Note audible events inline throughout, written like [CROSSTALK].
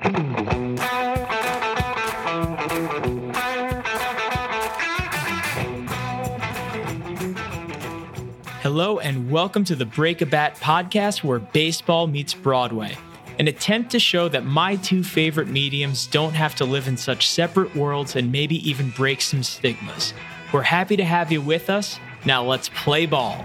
Hello, and welcome to the Break a Bat podcast where baseball meets Broadway. An attempt to show that my two favorite mediums don't have to live in such separate worlds and maybe even break some stigmas. We're happy to have you with us. Now let's play ball.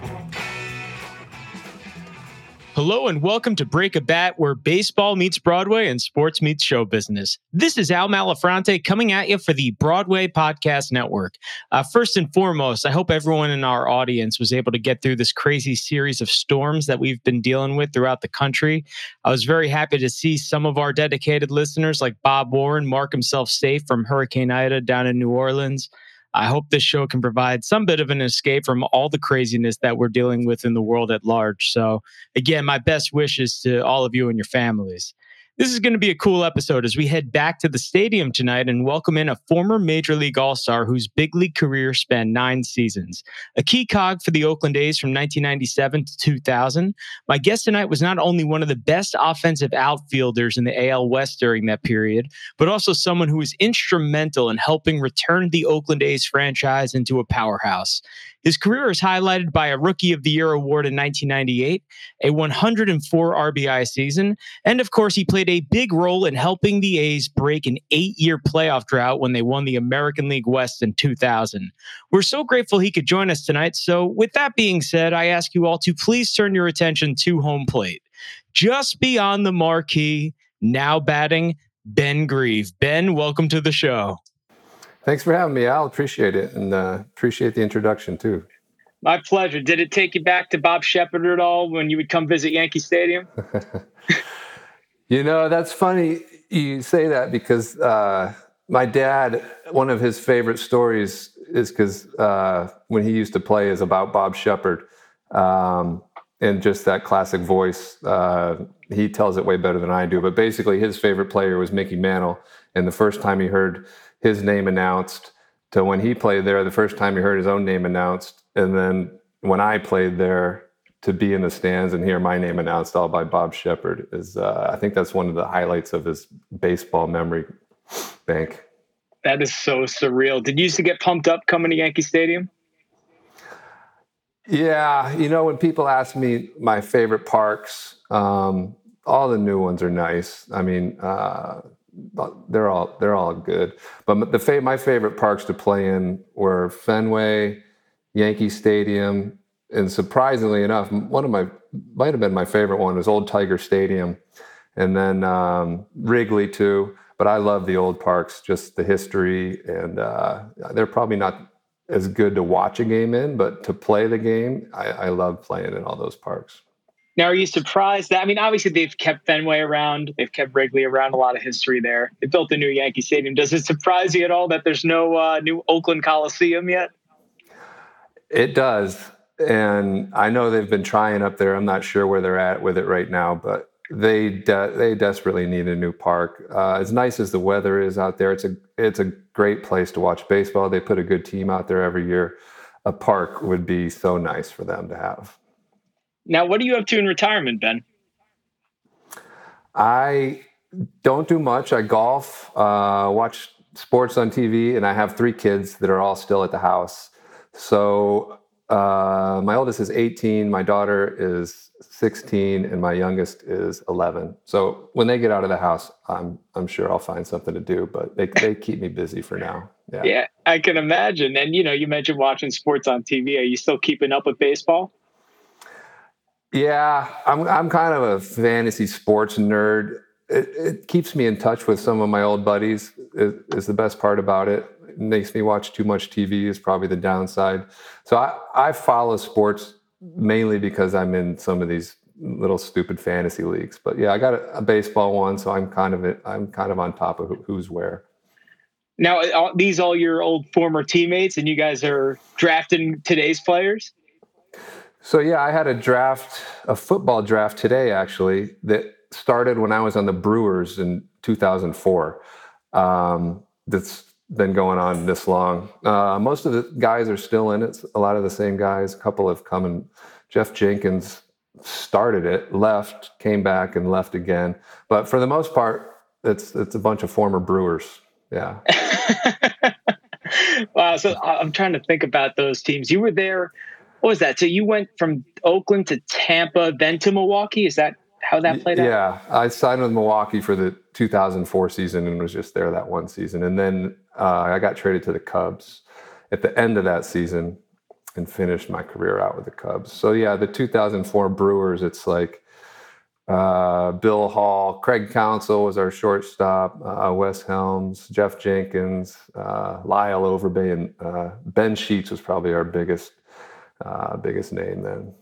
Hello and welcome to Break a Bat, where baseball meets Broadway and sports meets show business. This is Al Malafronte coming at you for the Broadway Podcast Network. Uh, first and foremost, I hope everyone in our audience was able to get through this crazy series of storms that we've been dealing with throughout the country. I was very happy to see some of our dedicated listeners, like Bob Warren, mark himself safe from Hurricane Ida down in New Orleans. I hope this show can provide some bit of an escape from all the craziness that we're dealing with in the world at large. So, again, my best wishes to all of you and your families. This is going to be a cool episode as we head back to the stadium tonight and welcome in a former Major League All Star whose big league career spanned nine seasons. A key cog for the Oakland A's from 1997 to 2000. My guest tonight was not only one of the best offensive outfielders in the AL West during that period, but also someone who was instrumental in helping return the Oakland A's franchise into a powerhouse. His career is highlighted by a Rookie of the Year award in 1998, a 104 RBI season, and of course, he played a big role in helping the A's break an eight year playoff drought when they won the American League West in 2000. We're so grateful he could join us tonight. So, with that being said, I ask you all to please turn your attention to home plate. Just beyond the marquee, now batting, Ben Grieve. Ben, welcome to the show. Thanks for having me, Al. Appreciate it, and uh, appreciate the introduction too. My pleasure. Did it take you back to Bob Sheppard at all when you would come visit Yankee Stadium? [LAUGHS] you know, that's funny you say that because uh, my dad, one of his favorite stories is because uh, when he used to play is about Bob Sheppard. Um, and just that classic voice. Uh, he tells it way better than I do. But basically, his favorite player was Mickey Mantle. And the first time he heard his name announced to when he played there, the first time he heard his own name announced, and then when I played there, to be in the stands and hear my name announced all by Bob Sheppard is, uh, I think that's one of the highlights of his baseball memory bank. That is so surreal. Did you used to get pumped up coming to Yankee Stadium? Yeah, you know when people ask me my favorite parks, um, all the new ones are nice. I mean, uh, they're all they're all good. But the fa- my favorite parks to play in were Fenway, Yankee Stadium, and surprisingly enough, one of my might have been my favorite one was Old Tiger Stadium, and then um, Wrigley too. But I love the old parks, just the history, and uh, they're probably not as good to watch a game in, but to play the game, I, I love playing in all those parks. Now, are you surprised that? I mean, obviously they've kept Fenway around, they've kept Wrigley around, a lot of history there. They built a new Yankee Stadium. Does it surprise you at all that there's no uh, new Oakland Coliseum yet? It does, and I know they've been trying up there. I'm not sure where they're at with it right now, but they de- they desperately need a new park. Uh, as nice as the weather is out there, it's a it's a great place to watch baseball. They put a good team out there every year. A park would be so nice for them to have. Now, what are you up to in retirement, Ben? I don't do much. I golf, uh, watch sports on TV, and I have three kids that are all still at the house. So uh, my oldest is 18, my daughter is 16, and my youngest is 11. So when they get out of the house, I'm I'm sure I'll find something to do. But they they keep me busy for now. Yeah. yeah, I can imagine. And you know, you mentioned watching sports on TV. Are you still keeping up with baseball? Yeah, I'm I'm kind of a fantasy sports nerd. It, it keeps me in touch with some of my old buddies. Is, is the best part about it. it. Makes me watch too much TV is probably the downside. So I I follow sports mainly because I'm in some of these little stupid fantasy leagues. But yeah, I got a, a baseball one, so I'm kind of I'm kind of on top of who's where. Now, uh, these all your old former teammates, and you guys are drafting today's players. So yeah, I had a draft, a football draft today actually that started when I was on the Brewers in 2004. Um, that's been going on this long. Uh, most of the guys are still in it. A lot of the same guys. A couple have come and Geoff Jenkins started it, left, came back, and left again. But for the most part, it's it's a bunch of former Brewers. Yeah. [LAUGHS] wow. So I'm trying to think about those teams. You were there what was that? So you went from Oakland to Tampa, then to Milwaukee. Is that how that played out? Yeah, I signed with Milwaukee for the 2004 season and was just there that one season, and then uh, I got traded to the Cubs at the end of that season and finished my career out with the Cubs. So yeah, the 2004 Brewers. It's like uh, Bill Hall, Craig Counsell was our shortstop, uh, Wes Helms, Geoff Jenkins, uh, Lyle Overbay, and uh, Ben Sheets was probably our biggest uh, biggest name then.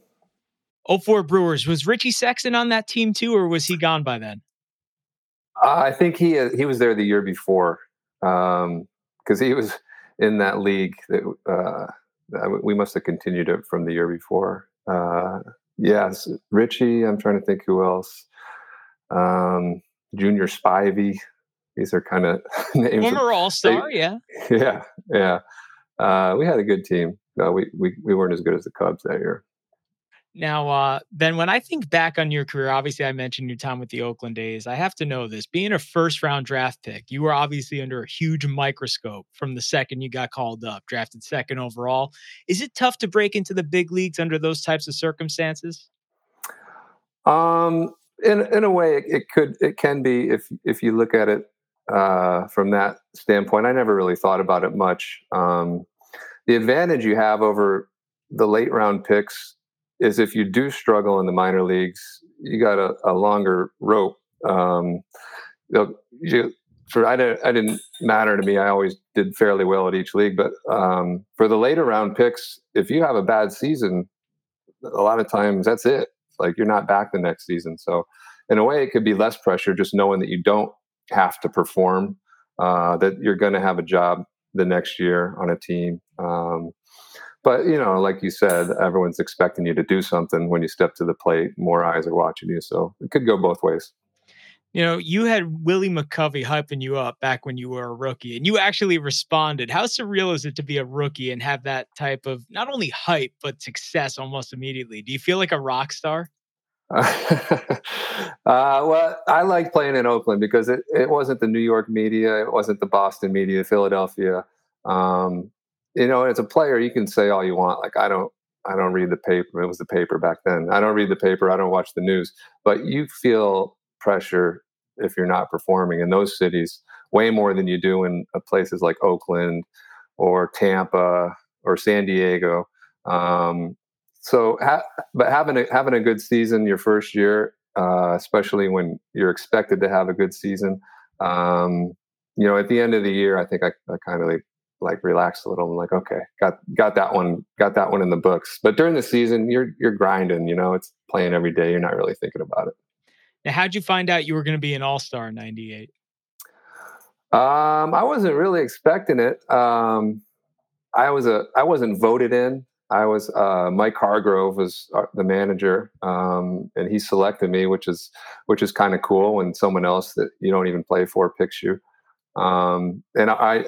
04 Brewers. Was Richie Sexson on that team too, or was he gone by then? Uh, I think he he was there the year before because um, he was in that league. That uh, we must have continued it from the year before. Uh, yes, Richie. I'm trying to think who else. Um, Junior Spivey. These are kind of [LAUGHS] names. Former All Star, yeah. [LAUGHS] Yeah, yeah. Uh, we had a good team uh, we, we we weren't as good as the Cubs that year. Now, uh, then, when I think back on your career, obviously I mentioned your time with the Oakland A's. I have to know this: being a first round draft pick, you were obviously under a huge microscope from the second you got called up, drafted second overall. Is it tough to break into the big leagues under those types of circumstances? Um, in in a way, it, it could it can be if if you look at it uh, from that standpoint. I never really thought about it much. Um, the advantage you have over the late round picks is if you do struggle in the minor leagues, you got a, a longer rope. Um, you, for I didn't, I didn't matter to me. I always did fairly well at each league, but um, for the later round picks, if you have a bad season, a lot of times that's it. Like you're not back the next season. So in a way, it could be less pressure just knowing that you don't have to perform, uh, that you're going to have a job the next year on a team. Um, but you know, like you said, everyone's expecting you to do something when you step to the plate. More eyes are watching you, so it could go both ways. You know, you had Willie McCovey hyping you up back when you were a rookie, and you actually responded. How surreal is it to be a rookie and have that type of not only hype but success almost immediately? Do you feel like a rock star? [LAUGHS] uh, well, I like playing in Oakland because it, it wasn't the New York media, it wasn't the Boston media, Philadelphia. Um, you know, as a player, you can say all you want. Like I don't, I don't read the paper. It was the paper back then. I don't read the paper. I don't watch the news. But you feel pressure if you're not performing in those cities way more than you do in uh, places like Oakland or Tampa or San Diego. Um, so, ha- but having a having a good season your first year, uh, especially when you're expected to have a good season, um, you know, at the end of the year, I think I, I kind of like, like relaxed a little. I'm like, okay, got got that one, got that one in the books. But during the season, you're you're grinding. You know, it's playing every day. You're not really thinking about it. Now, how'd you find out you were going to be an All Star in '98? Um, I wasn't really expecting it. Um, I was a I wasn't voted in. I was uh, Mike Hargrove was uh, the manager, um, and he selected me, which is which is kind of cool when someone else that you don't even play for picks you. Um, and I,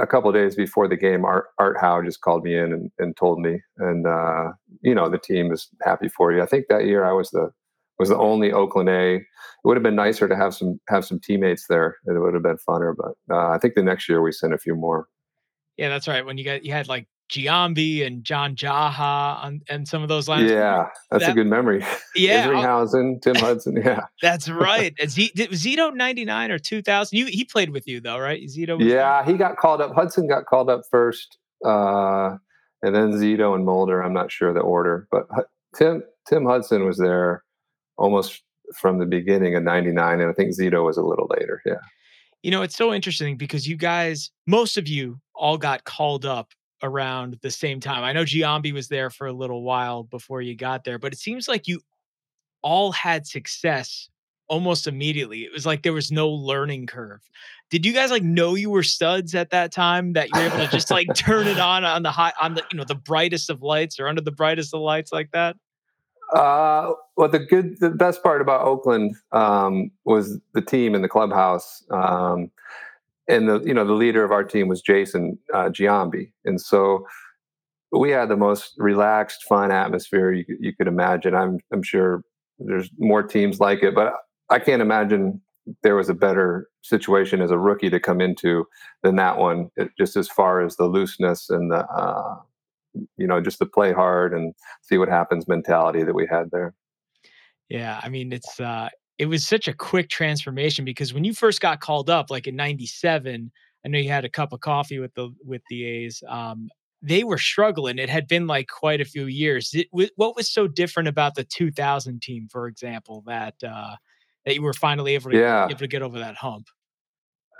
a couple days before the game, Art, Art Howe just called me in and, and told me, and uh, you know the team is happy for you. I think that year I was the was the only Oakland A. It would have been nicer to have some have some teammates there. It would have been funner, but uh, I think the next year we sent a few more. Yeah, that's right. When you got you had like Giambi and John Jaha on, and some of those lines. Yeah, that's that, a good memory. [LAUGHS] Yeah, Isringhausen, Tim Hudson. [LAUGHS] Yeah, that's right. [LAUGHS] Z, Zito ninety nine or two thousand. You he played with you though, right? Zito. yeah, there? he got called up. Hudson got called up first, uh, and then Zito and Mulder. I'm not sure the order, but Tim Tim Hudson was there almost from the beginning of '99, and I think Zito was a little later. Yeah. You know, it's so interesting because you guys, most of you, all got called up around the same time. I know Giambi was there for a little while before you got there, but it seems like you all had success almost immediately. It was like there was no learning curve. Did you guys like know you were studs at that time that you were able to just like turn it on on the high on the you know the brightest of lights or under the brightest of lights like that? Uh, well, the good, the best part about Oakland um, was the team in the clubhouse. Um, and the you know the leader of our team was Jason uh, Giambi, and so we had the most relaxed, fun atmosphere you, you could imagine. I'm I'm sure there's more teams like it, but I can't imagine there was a better situation as a rookie to come into than that one. It, just as far as the looseness and the uh, you know just the play hard and see what happens mentality that we had there. Yeah, I mean it's uh, it was such a quick transformation because when you first got called up, like in '97, I know you had a cup of coffee with the with the A's. Um, they were struggling. It had been like quite a few years. It, what was so different about the 2000 team, for example, that uh, that you were finally able to, yeah. able to get over that hump?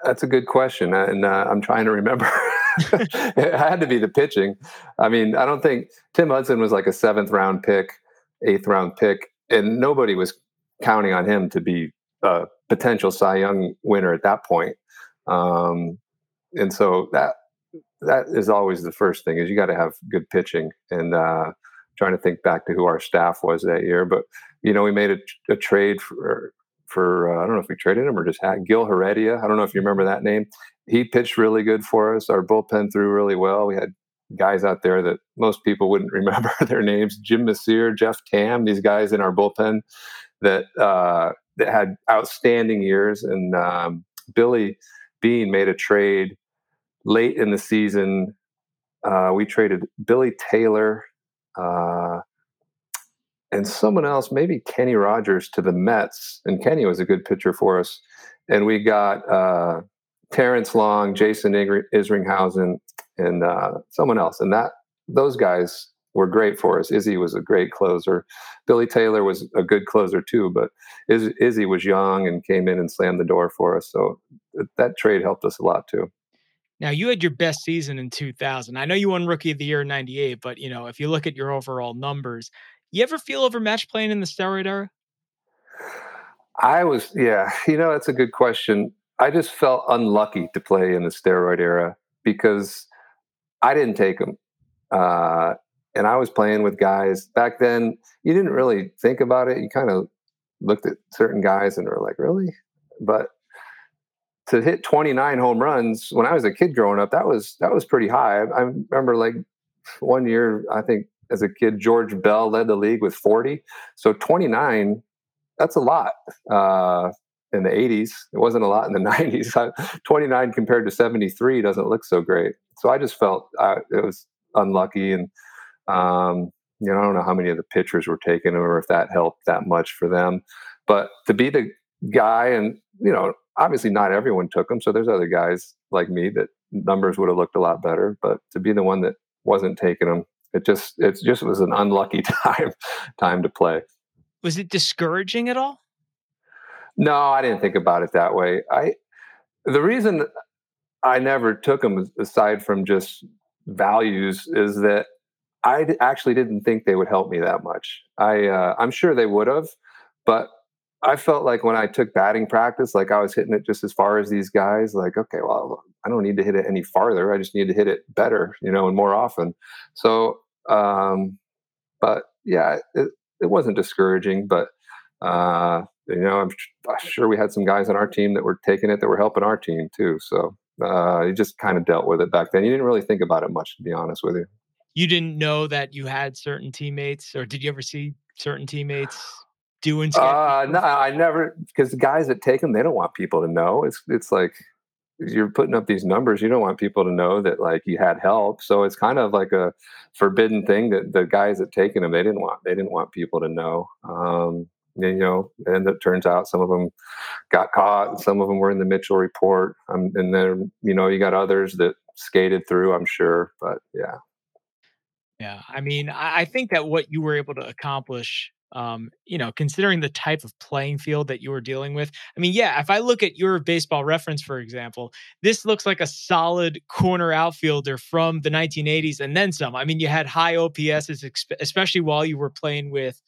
That's a good question, and uh, I'm trying to remember. [LAUGHS] [LAUGHS] it had to be the pitching. I mean, I don't think Tim Hudson was like a seventh round pick, eighth round pick, and nobody was counting on him to be a potential Cy Young winner at that point. Um, and so that that is always the first thing is you got to have good pitching and uh, trying to think back to who our staff was that year. But you know, we made a, a trade for for uh, I don't know if we traded him or just had Gil Heredia. I don't know if you remember that name. He pitched really good for us. Our bullpen threw really well. We had guys out there that most people wouldn't [LAUGHS] remember their names: Jim Mecir, Jeff Tam. These guys in our bullpen that uh, that had outstanding years. And um, Billy Beane made a trade late in the season. Uh, we traded Billy Taylor uh, and someone else, maybe Kenny Rogers, to the Mets. And Kenny was a good pitcher for us. And we got uh, Terrence Long, Jason Isringhausen, and uh, someone else. And that those guys were great for us. Izzy was a great closer. Billy Taylor was a good closer too, but Iz- Izzy was young and came in and slammed the door for us. So th- that trade helped us a lot too. Now you had your best season in 2000. I know you won Rookie of the Year in '98, but you know if you look at your overall numbers, you ever feel overmatched playing in the steroid era? I was, yeah. You know, that's a good question. I just felt unlucky to play in the steroid era because I didn't take them. Uh, and I was playing with guys back then. You didn't really think about it. You kind of looked at certain guys and were like, really? But to hit 29 home runs when I was a kid growing up, that was that was pretty high. I, I remember like one year, I think as a kid, George Bell led the league with 40. So 29, that's a lot. Uh, in the 80s, it wasn't a lot in the [LAUGHS] 90s. 29 compared to 73 doesn't look so great. So I just felt uh, it was unlucky and um, you know, I don't know how many of the pitchers were taken or if that helped that much for them. But to be the guy, and you know, obviously not everyone took them. So there's other guys like me that numbers would have looked a lot better. But to be the one that wasn't taking them, it just it just was an unlucky [LAUGHS] time time to play. Was it discouraging at all? No, I didn't think about it that way. I the reason I never took them aside from just values is that I actually didn't think they would help me that much. I uh, I'm sure they would have, but I felt like when I took batting practice, like I was hitting it just as far as these guys. Like, okay, well, I don't need to hit it any farther. I just need to hit it better, you know, and more often. So, um, but yeah, it, it wasn't discouraging, but uh, you know, I'm, I'm, sure we had some guys on our team that were taking it that were helping our team too. So uh, you just kind of dealt with it back then. You didn't really think about it much, to be honest with you you didn't know that you had certain teammates, or did you ever see certain teammates doing? Uh, no, I never because the guys that take them, they don't want people to know. It's it's like you're putting up these numbers. You don't want people to know that like you had help. So it's kind of like a forbidden thing that the guys that taken them they didn't want they didn't want people to know. Um, and, you know, and it turns out some of them got caught, and some of them were in the Mitchell report, um, and then you know you got others that skated through. I'm sure, but yeah. Yeah, I mean, I think that what you were able to accomplish um, you know, considering the type of playing field that you were dealing with. I mean, yeah, if I look at your baseball reference, for example, this looks like a solid corner outfielder from the 1980s and then some. I mean, you had high OPSs, especially while you were playing with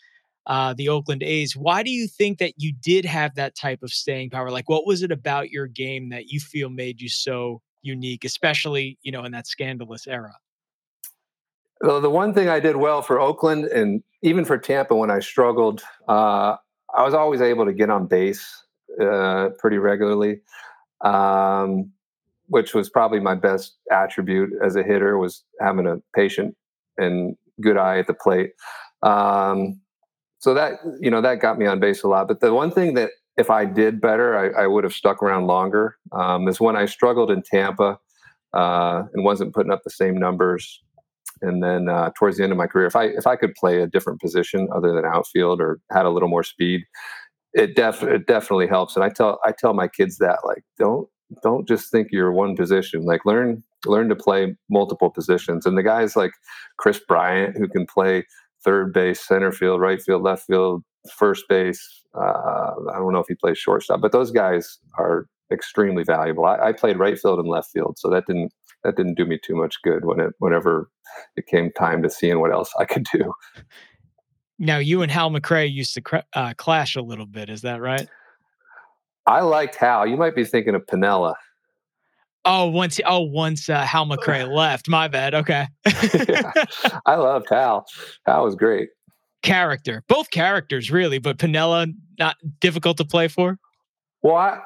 uh, the Oakland A's. Why do you think that you did have that type of staying power? Like, what was it about your game that you feel made you so unique, especially, you know, in that scandalous era? The one thing I did well for Oakland and even for Tampa when I struggled, uh, I was always able to get on base uh, pretty regularly, um, which was probably my best attribute as a hitter was having a patient and good eye at the plate. Um, so that you know that got me on base a lot. But the one thing that if I did better, I, I would have stuck around longer. Um, is when I struggled in Tampa uh, and wasn't putting up the same numbers and then uh, towards the end of my career, if I if I could play a different position other than outfield or had a little more speed, it def it definitely helps. And I tell I tell my kids that like don't don't just think you're one position. Like learn learn to play multiple positions. And the guys like Kris Bryant who can play third base, center field, right field, left field, first base. Uh, I don't know if he plays shortstop, but those guys are extremely valuable. I, I played right field and left field, so that didn't that didn't do me too much good when it whenever it came time to seeing what else I could do. Now, you and Hal McRae used to uh, clash a little bit. Is that right? I liked Hal. You might be thinking of Piniella. Oh, once oh once uh, Hal [LAUGHS] McRae left. My bad. Okay. yeah, I loved Hal. Hal was great. Character, both characters, really, but Piniella not difficult to play for. Well, I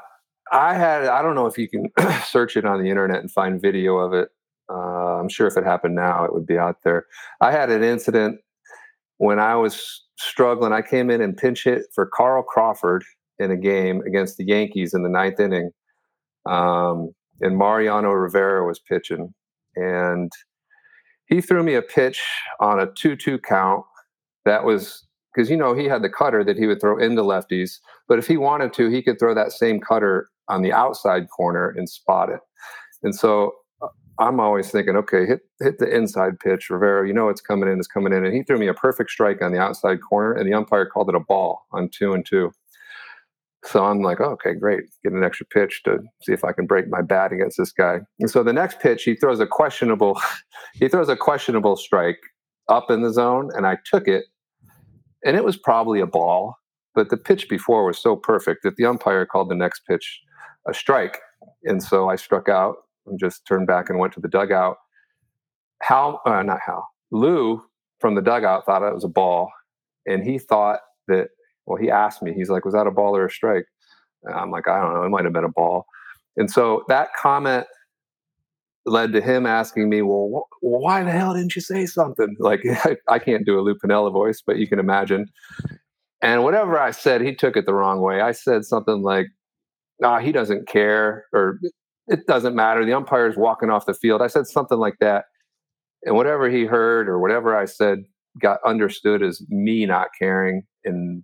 I had I don't know if you can [CLEARS THROAT] search it on the internet and find video of it. Uh, I'm sure if it happened now, it would be out there. I had an incident when I was struggling. I came in and pinch hit for Carl Crawford in a game against the Yankees in the ninth inning, um, and Mariano Rivera was pitching, and he threw me a pitch on a two-two count that was because you know he had the cutter that he would throw into lefties, but if he wanted to, he could throw that same cutter on the outside corner and spot it. And so I'm always thinking, okay, hit hit the inside pitch, Rivera. You know it's coming in, it's coming in, and he threw me a perfect strike on the outside corner, and the umpire called it a ball on two and two. So I'm like, oh, okay, great, get an extra pitch to see if I can break my bat against this guy. And so the next pitch, he throws a questionable, [LAUGHS] he throws a questionable strike up in the zone, and I took it, and it was probably a ball, but the pitch before was so perfect that the umpire called the next pitch a strike. And so I struck out and just turned back and went to the dugout. Hal, uh, not Hal, Lou from the dugout thought it was a ball. And he thought that, well, he asked me, he's like, was that a ball or a strike? And I'm like, I don't know, it might have been a ball. And so that comment led to him asking me, well, wh- why the hell didn't you say something? [LAUGHS] Like, I, [LAUGHS] I can't do a Lou Piniella voice, but you can imagine. And whatever I said, he took it the wrong way. I said something like, nah, he doesn't care, or it doesn't matter. The umpire's walking off the field. I said something like that. And whatever he heard or whatever I said got understood as me not caring. And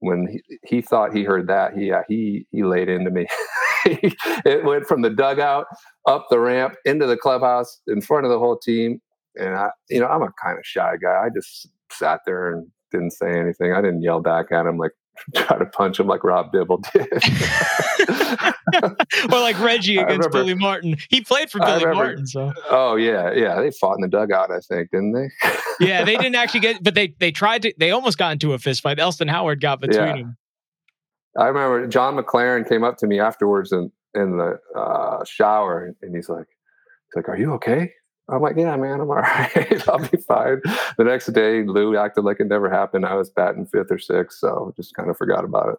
when he, he thought he heard that, he, yeah, he, he laid into me. [LAUGHS] it went from the dugout up the ramp into the clubhouse in front of the whole team. And I, you know, I'm a kind of shy guy. I just sat there and didn't say anything. I didn't yell back at him like [LAUGHS] try to punch him like Rob Dibble did. [LAUGHS] [LAUGHS] or like Reggie against Billy Martin. He played for Billy remember, Martin, so. Oh yeah, yeah. They fought in the dugout, I think, didn't they? [LAUGHS] yeah, they didn't actually get, but they they tried to. They almost got into a fist fight. Elston Howard got between yeah. them. I remember John McLaren came up to me afterwards in in the uh, shower, and he's like, "He's like, are you okay?" I'm like, yeah, man, I'm all [LAUGHS] right. I'll be fine. The next day, Lou acted like it never happened. I was batting fifth or sixth, so just kind of forgot about it.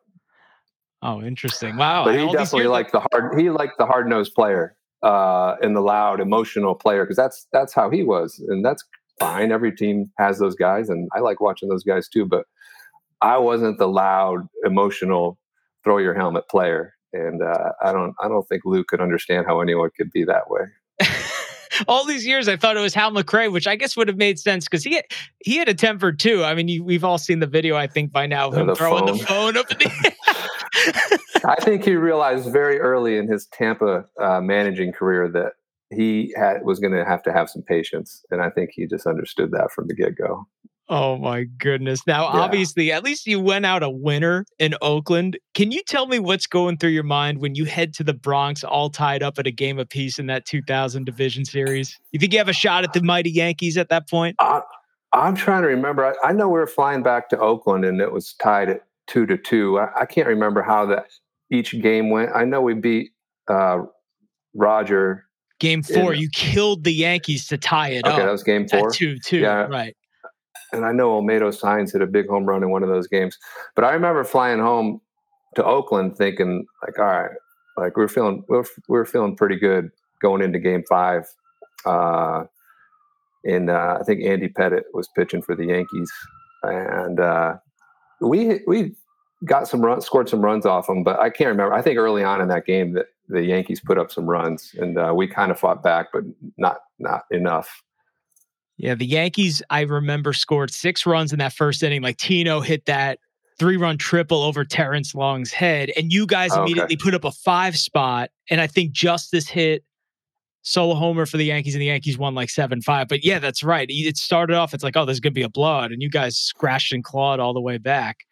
Oh, interesting. Wow. But he definitely liked the hard. He liked the hard nosed player uh, and the loud, emotional player because that's that's how he was, and that's fine. Every team has those guys, and I like watching those guys too. But I wasn't the loud, emotional, throw your helmet player, and uh, I don't I don't think Luke could understand how anyone could be that way. [LAUGHS] all these years I thought it was Hal McRae, which I guess would have made sense because he had, he had a temper too. I mean, you, we've all seen the video, I think, by now of him the throwing phone. the phone up in the [LAUGHS] I think he realized very early in his Tampa uh, managing career that he had was going to have to have some patience, and I think he just understood that from the get go. Oh my goodness. Now, Yeah. obviously, at least you went out a winner in Oakland. Can you tell me what's going through your mind when you head to the Bronx all tied up at a game apiece in that 2000 division series? You think you have a shot at the mighty Yankees at that point? I, I'm trying to remember. I, I know we were flying back to Oakland, and it was tied at two to two. I, I can't remember how that each game went. I know we beat uh, Roger. Game four, In- you killed the Yankees to tie it Okay, up. that was game four. At 2 2. Yeah. Right. and I know Olmedo Saenz hit a big home run in one of those games. But I remember flying home to Oakland thinking, like, all right, like we're feeling we're we're feeling pretty good going into Game Five. Uh, and uh, I think Andy Pettitte was pitching for the Yankees, and uh, we we got some runs, scored some runs off them. But I can't remember. I think early on in that game that the Yankees put up some runs, and uh, we kind of fought back, but not not enough. Yeah, the Yankees, I remember, scored six runs in that first inning. Like Tino hit that three run triple over Terrence Long's head. And you guys Okay. immediately put up a five spot. And I think Justice hit solo homer for the Yankees, and the Yankees won like 7 5. But yeah, that's right. It started off, it's like, oh, there's going to be a blood. And you guys scratched and clawed all the way back.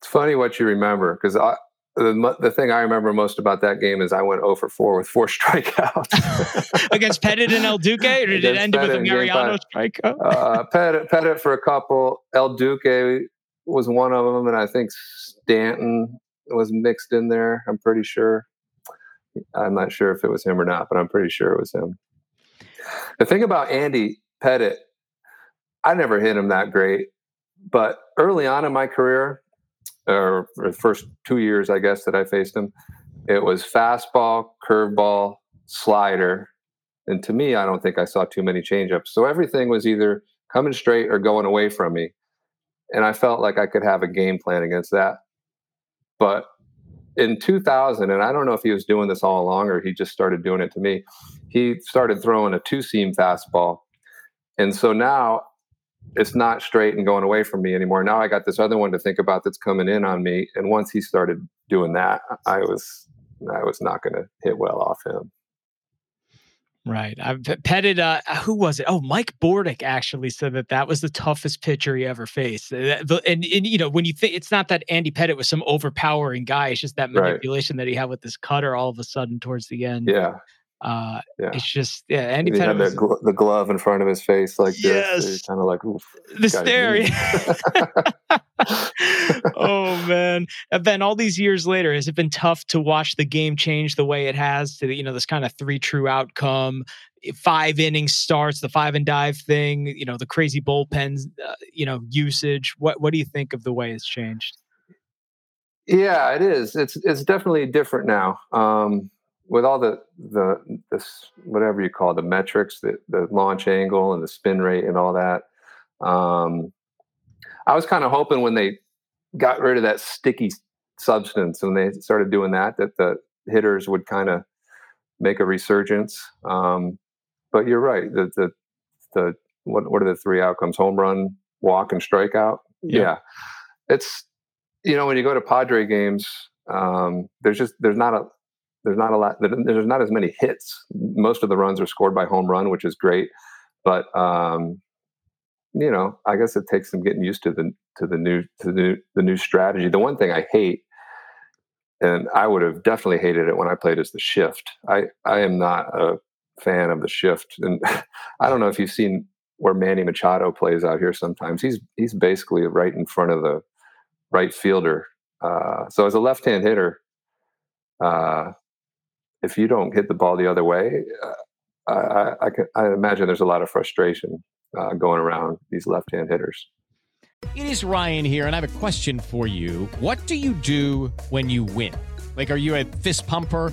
It's funny what you remember because the the thing I remember most about that game is I went 0 for 4 with four [LAUGHS] strikeouts. [LAUGHS] Against Pettitte and El Duque, or did it end with a Pettitte in game Mariano strikeout? uh, Pettitte, Pettitte for a couple. El Duque was one of them, and I think Stanton was mixed in there. I'm pretty sure. I'm not sure if it was him or not, but I'm pretty sure it was him. The thing about Andy Pettitte, I never hit him that great, but early on in my career, or the first two years, I guess that I faced him, it was fastball, curveball, slider, and to me, I don't think I saw too many changeups. So everything was either coming straight or going away from me, and I felt like I could have a game plan against that. But in 2000, and I don't know if he was doing this all along or he just started doing it to me. He started throwing a two seam fastball, and so now it's not straight and going away from me anymore. Now I got this other one to think about that's coming in on me. And once he started doing that, I was I was not going to hit well off him. Right. I've petted, uh, who was it? Oh, Mike Bordick actually said that that was the toughest pitcher he ever faced. Uh, that- the- And, and, you know, when you think it's not that Andy Pettitte was some overpowering guy, it's just that Right. manipulation that he had with this cutter all of a sudden towards the end. Yeah, Uh, yeah. It's just, yeah, Andy he had gl- the glove in front of his face like Yes. this. Kind of like Oof, the stare. [LAUGHS] oh, [LAUGHS] man. And then all these years later, has it been tough to watch the game change the way it has to, you know, this kind of three true outcome? five innings starts, the five and dive thing, you know, the crazy bullpens, uh, you know, usage. What what do you think of the way it's changed? Yeah, it is. It's it's definitely different now. Um, with all the the this whatever you call it, the metrics, the the launch angle and the spin rate and all that. Um, I was kind of hoping when they got rid of that sticky substance and they started doing that, that the hitters would kind of make a resurgence. Um, but you're right. The the the what what are the three outcomes? Home run, walk, and strikeout. Yeah. yeah. It's you know when you go to Padre games, um, there's just there's not a there's not a lot there's not as many hits. Most of the runs are scored by home run, which is great. But um, you know, I guess it takes some getting used to the to the new to the new, the new strategy. The one thing I hate, and I would have definitely hated it when I played, is the shift. I I am not a fan of the shift, and [LAUGHS] I don't know if you've seen where Manny Machado plays out here. Sometimes he's he's basically right in front of the right fielder. Uh, so as a left-hand hitter, uh, if you don't hit the ball the other way, uh, I, I, can, I imagine there's a lot of frustration uh, going around these left-hand hitters. It is Ryan here, and I have a question for you. What do you do when you win? Like, are you a fist pumper?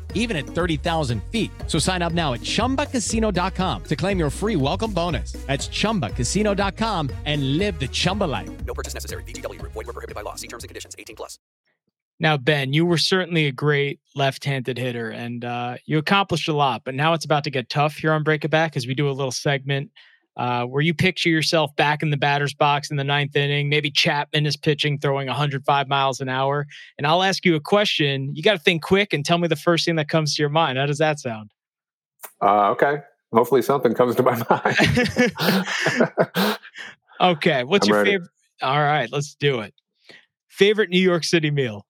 even at 30,000 feet. So sign up now at ChumbaCasino.com to claim your free welcome bonus. That's ChumbaCasino.com and live the Chumba life. No purchase necessary. VGW Group. Void were prohibited by law. See terms and conditions. 18 plus. Now, Ben, you were certainly a great left-handed hitter, and uh, you accomplished a lot. But now it's about to get tough here on Break a Bat as we do a little segment uh, where you picture yourself back in the batter's box in the ninth inning. Maybe Chapman is pitching, throwing 105 miles an hour, and I'll ask you a question. You got to think quick and tell me the first thing that comes to your mind. How does that sound? Uh, okay. Hopefully something comes to my [LAUGHS] mind. [LAUGHS] okay. What's I'm your ready. favorite? All right, let's do it. Favorite New York City meal?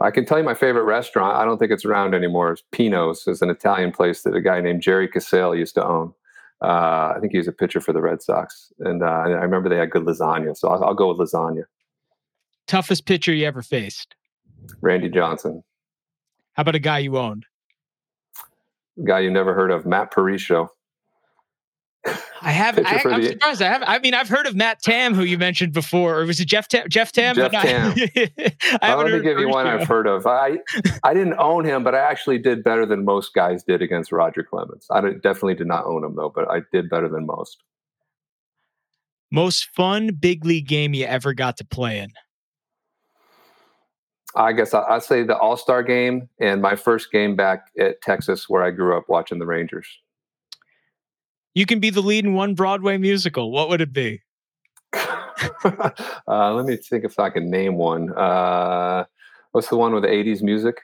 I can tell you my favorite restaurant. I don't think it's around anymore. It's Pino's. It's an Italian place that a guy named Jerry Casale used to own. Uh, I think he was a pitcher for the Red Sox, and uh, I remember they had good lasagna. So I'll, I'll go with lasagna. Toughest pitcher you ever faced? Randy Johnson, How about a guy you owned? guy you never heard of, Matt Perisho. I have. Pitcher I, I'm the- surprised. I have. I mean, I've heard of Matt Tam, who you mentioned before, or was it Jeff Tam? Jeff Tam. Jeff [LAUGHS] Tam. I, I Uh, haven't let me give you one. I've heard of. I I didn't own him, but I actually did better than most guys did against Roger Clemens. I definitely did not own him though, but I did better than most. Most fun big league game you ever got to play in? I guess I, I'd say the All Star game and my first game back at Texas, where I grew up watching the Rangers. You can be the lead in one Broadway musical. What would it be? [LAUGHS] uh, let me think if I can name one. Uh, what's the one with the '80s music?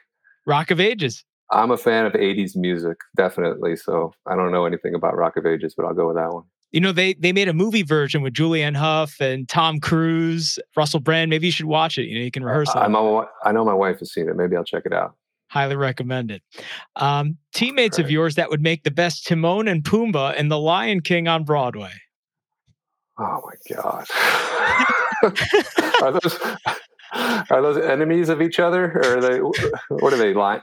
Rock of Ages. I'm a fan of '80s music, definitely. So I don't know anything about Rock of Ages, but I'll go with that one. You know, they they made a movie version with Julianne Hough and Tom Cruise, Russell Brand. Maybe you should watch it. You know, you can rehearse it. I know my wife has seen it. Maybe I'll check it out. Highly recommend it. Um, teammates of yours that would make the best Timon and Pumbaa in The Lion King on Broadway. Oh my god! [LAUGHS] are those are those enemies of each other, or are they? What are they like?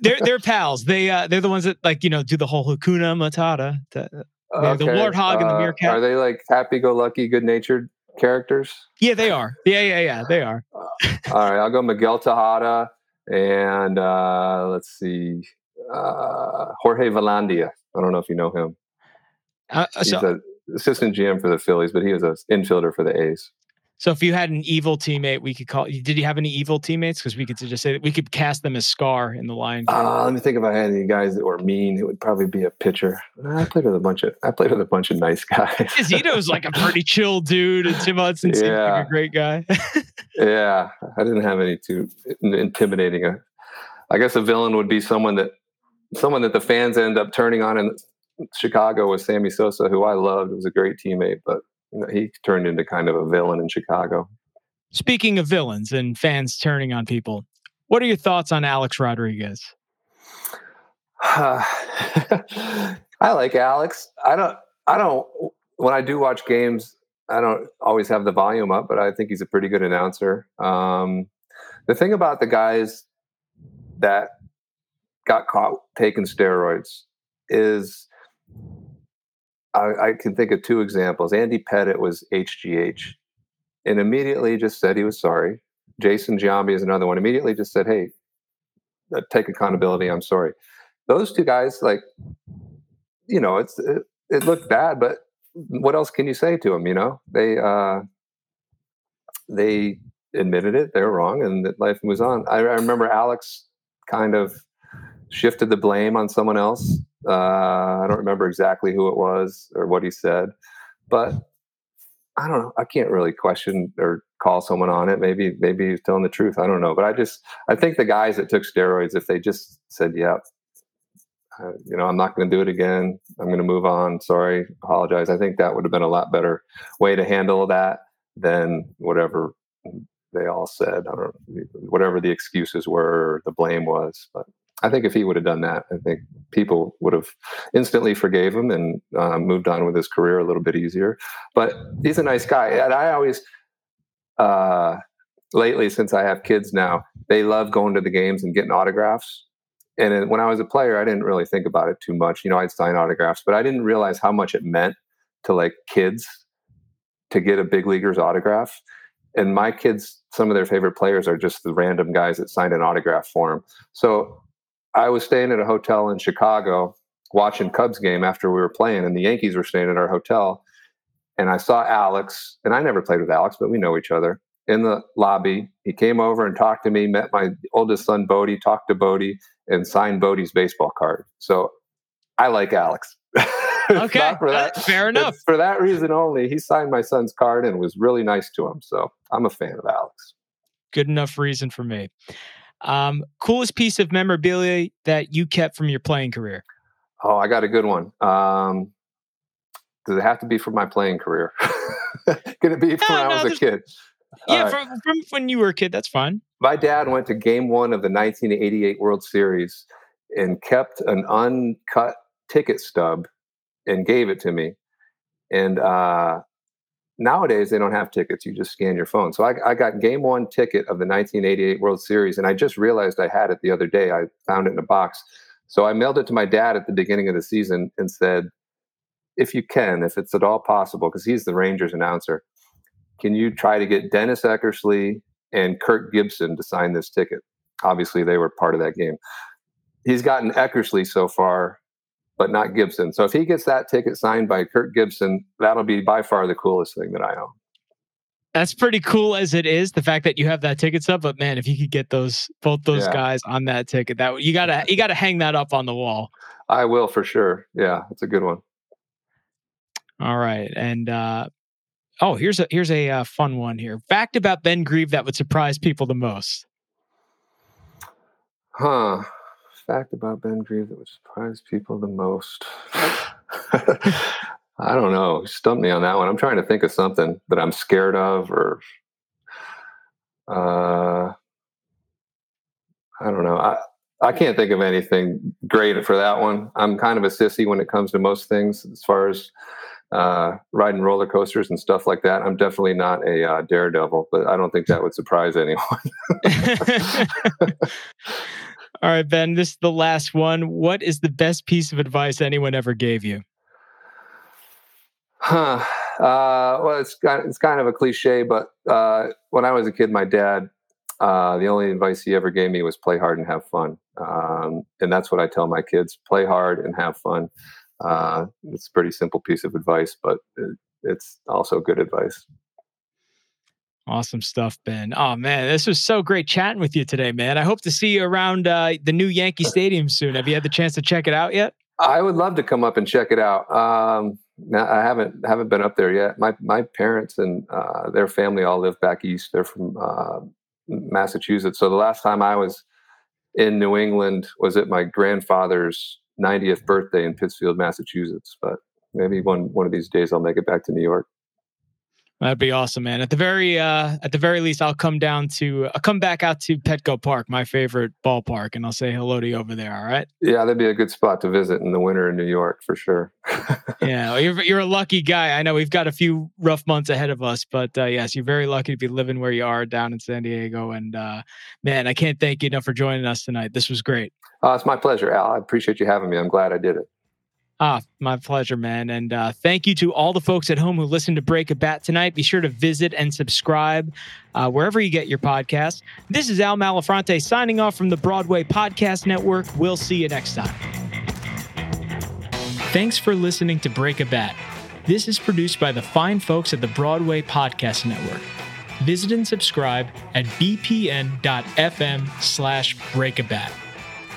They're they're pals. They uh, they're the ones that like you know do the whole Hakuna Matata. The- Yeah, the warthog and the uh, meerkat. Are they like happy-go-lucky, good-natured characters? yeah, they are. Yeah, yeah, yeah. They are. All right, I'll go Miguel Tejada and uh, let's see, uh, Jorge Velandia. I don't know if you know him. Uh, He's so an assistant GM for the Phillies, but he was an infielder for the A's. so if you had an evil teammate, we could call. Did you have any evil teammates? Because we could just say that we could cast them as Scar in the King. Uh, let me think if I had any guys that were mean. It would probably be a pitcher. I played with a bunch of I played with a bunch of nice [LAUGHS] guys. Zito's like a pretty chill dude, and Tim Hudson seems like a great guy. [LAUGHS] yeah, I didn't have any too intimidating. uh, I guess a villain would be someone that someone that the fans end up turning on in Chicago was Sammy Sosa, who I loved. Was a great teammate, but he turned into kind of a villain in Chicago. Speaking of villains and fans turning on people, what are your thoughts on Alex Rodriguez? [SIGHS] I like Alex. I don't. I don't. When I do watch games, I don't always have the volume up, but I think he's a pretty good announcer. Um, the thing about the guys that got caught taking steroids is, I, I can think of two examples. Andy Pettitte was HGH, and immediately just said he was sorry. Jason Giambi is another one. Immediately just said, "Hey, uh, take accountability. I'm sorry." those two guys like you know it's it, it looked bad but what else can you say to them you know they uh they admitted it they were wrong and that life moves on I, I remember alex kind of shifted the blame on someone else uh i don't remember exactly who it was or what he said but I don't know. I can't really question or call someone on it. Maybe maybe he's telling the truth. I don't know. But I just I think the guys that took steroids, if they just said, "Yeah, uh, you know, I'm not going to do it again. I'm going to move on. Sorry, apologize." I think that would have been a lot better way to handle that than whatever they all said. I don't whatever the excuses were, the blame was. But I think if he would have done that, I think people would have instantly forgave him and uh, moved on with his career a little bit easier. But he's a nice guy, and I always, uh, lately since I have kids now, they love going to the games and getting autographs. And when I was a player, I didn't really think about it too much. You know, I'd sign autographs, but I didn't realize how much it meant to like kids to get a big leaguer's autograph. And my kids, some of their favorite players are just the random guys that signed an autograph for them. So I was staying at a hotel in Chicago watching Cubs game after we were playing, and the Yankees were staying at our hotel. And I saw Alex, and I never played with Alex, but we know each other in the lobby. He came over and talked to me, met my oldest son, Bodie, talked to Bodie, and signed Bodie's baseball card. So I like Alex. [LAUGHS] Okay, for that, fair enough. For that reason only, he signed my son's card and was really nice to him. So I'm a fan of Alex. Good enough reason for me. Um, coolest piece of memorabilia that you kept from your playing career? Oh, I got a good one. Um, does it have to be from my playing career? [LAUGHS] Can it be from no, when no, I was a kid? Yeah, from, from when you were a kid, that's fine. My dad went to game one of the 1988 World Series and kept an uncut ticket stub and gave it to me. And uh, nowadays they don't have tickets you just scan your phone so I, I, got game one ticket of the 1988 world series and i just realized i had it the other day i found it in a box so i mailed it to my dad at the beginning of the season and said if you can if it's at all possible because he's the rangers announcer can you try to get dennis eckersley and kirk gibson to sign this ticket obviously they were part of that game he's gotten eckersley so far but not Gibson. So if he gets that ticket signed by Kirk Gibson, that'll be by far the coolest thing that I own. That's pretty cool as it is. The fact that you have that ticket stub, but man, if you could get those both those yeah. guys on that ticket, that you gotta you gotta hang that up on the wall. I will for sure. Yeah, it's a good one. All right, and uh, oh, here's a here's a uh, fun one here. Fact about Ben Grieve that would surprise people the most. Huh fact about Ben Grieve that would surprise people the most? [LAUGHS] I don't know. Stump me on that one. I'm trying to think of something that I'm scared of, or uh, I don't know. I I can't think of anything great for that one. I'm kind of a sissy when it comes to most things, as far as uh, riding roller coasters and stuff like that. I'm definitely not a uh, daredevil, but I don't think that would surprise anyone. [LAUGHS] All right, Ben, this is the last one. What is the best piece of advice anyone ever gave you? Huh. Uh, well, it's kind, of, it's kind of a cliche, but uh, when I was a kid, my dad, uh, the only advice he ever gave me was play hard and have fun. Um, and that's what I tell my kids play hard and have fun. Uh, it's a pretty simple piece of advice, but it, it's also good advice. Awesome stuff, Ben. Oh man, this was so great chatting with you today, man. I hope to see you around uh, the new Yankee [LAUGHS] Stadium soon. Have you had the chance to check it out yet? I would love to come up and check it out. Um, I haven't haven't been up there yet. My my parents and uh, their family all live back east. They're from uh, Massachusetts. So the last time I was in New England was at my grandfather's 90th birthday in Pittsfield, Massachusetts. But maybe one one of these days I'll make it back to New York. That'd be awesome, man. At the very uh at the very least, I'll come down to I'll come back out to Petco Park, my favorite ballpark, and I'll say hello to you over there. All right. Yeah, that'd be a good spot to visit in the winter in New York for sure. [LAUGHS] yeah, you're you're a lucky guy. I know we've got a few rough months ahead of us, but uh, yes, you're very lucky to be living where you are down in San Diego. And uh, man, I can't thank you enough for joining us tonight. This was great. Uh, it's my pleasure, Al. I appreciate you having me. I'm glad I did it. Ah, my pleasure, man. And uh, thank you to all the folks at home who listened to Break a Bat tonight. Be sure to visit and subscribe uh, wherever you get your podcast. This is Al Malafronte signing off from the Broadway Podcast Network. We'll see you next time. Thanks for listening to Break a Bat. This is produced by the fine folks at the Broadway Podcast Network. Visit and subscribe at bpn.fm slash breakabat.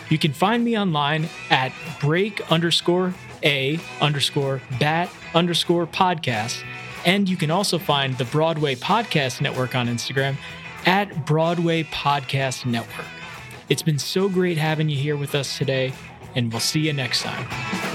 You can find me online at break underscore a underscore bat underscore podcast And you can also find the Broadway Podcast Network on Instagram at Broadway Podcast Network. It's been so great having you here with us today, and we'll see you next time.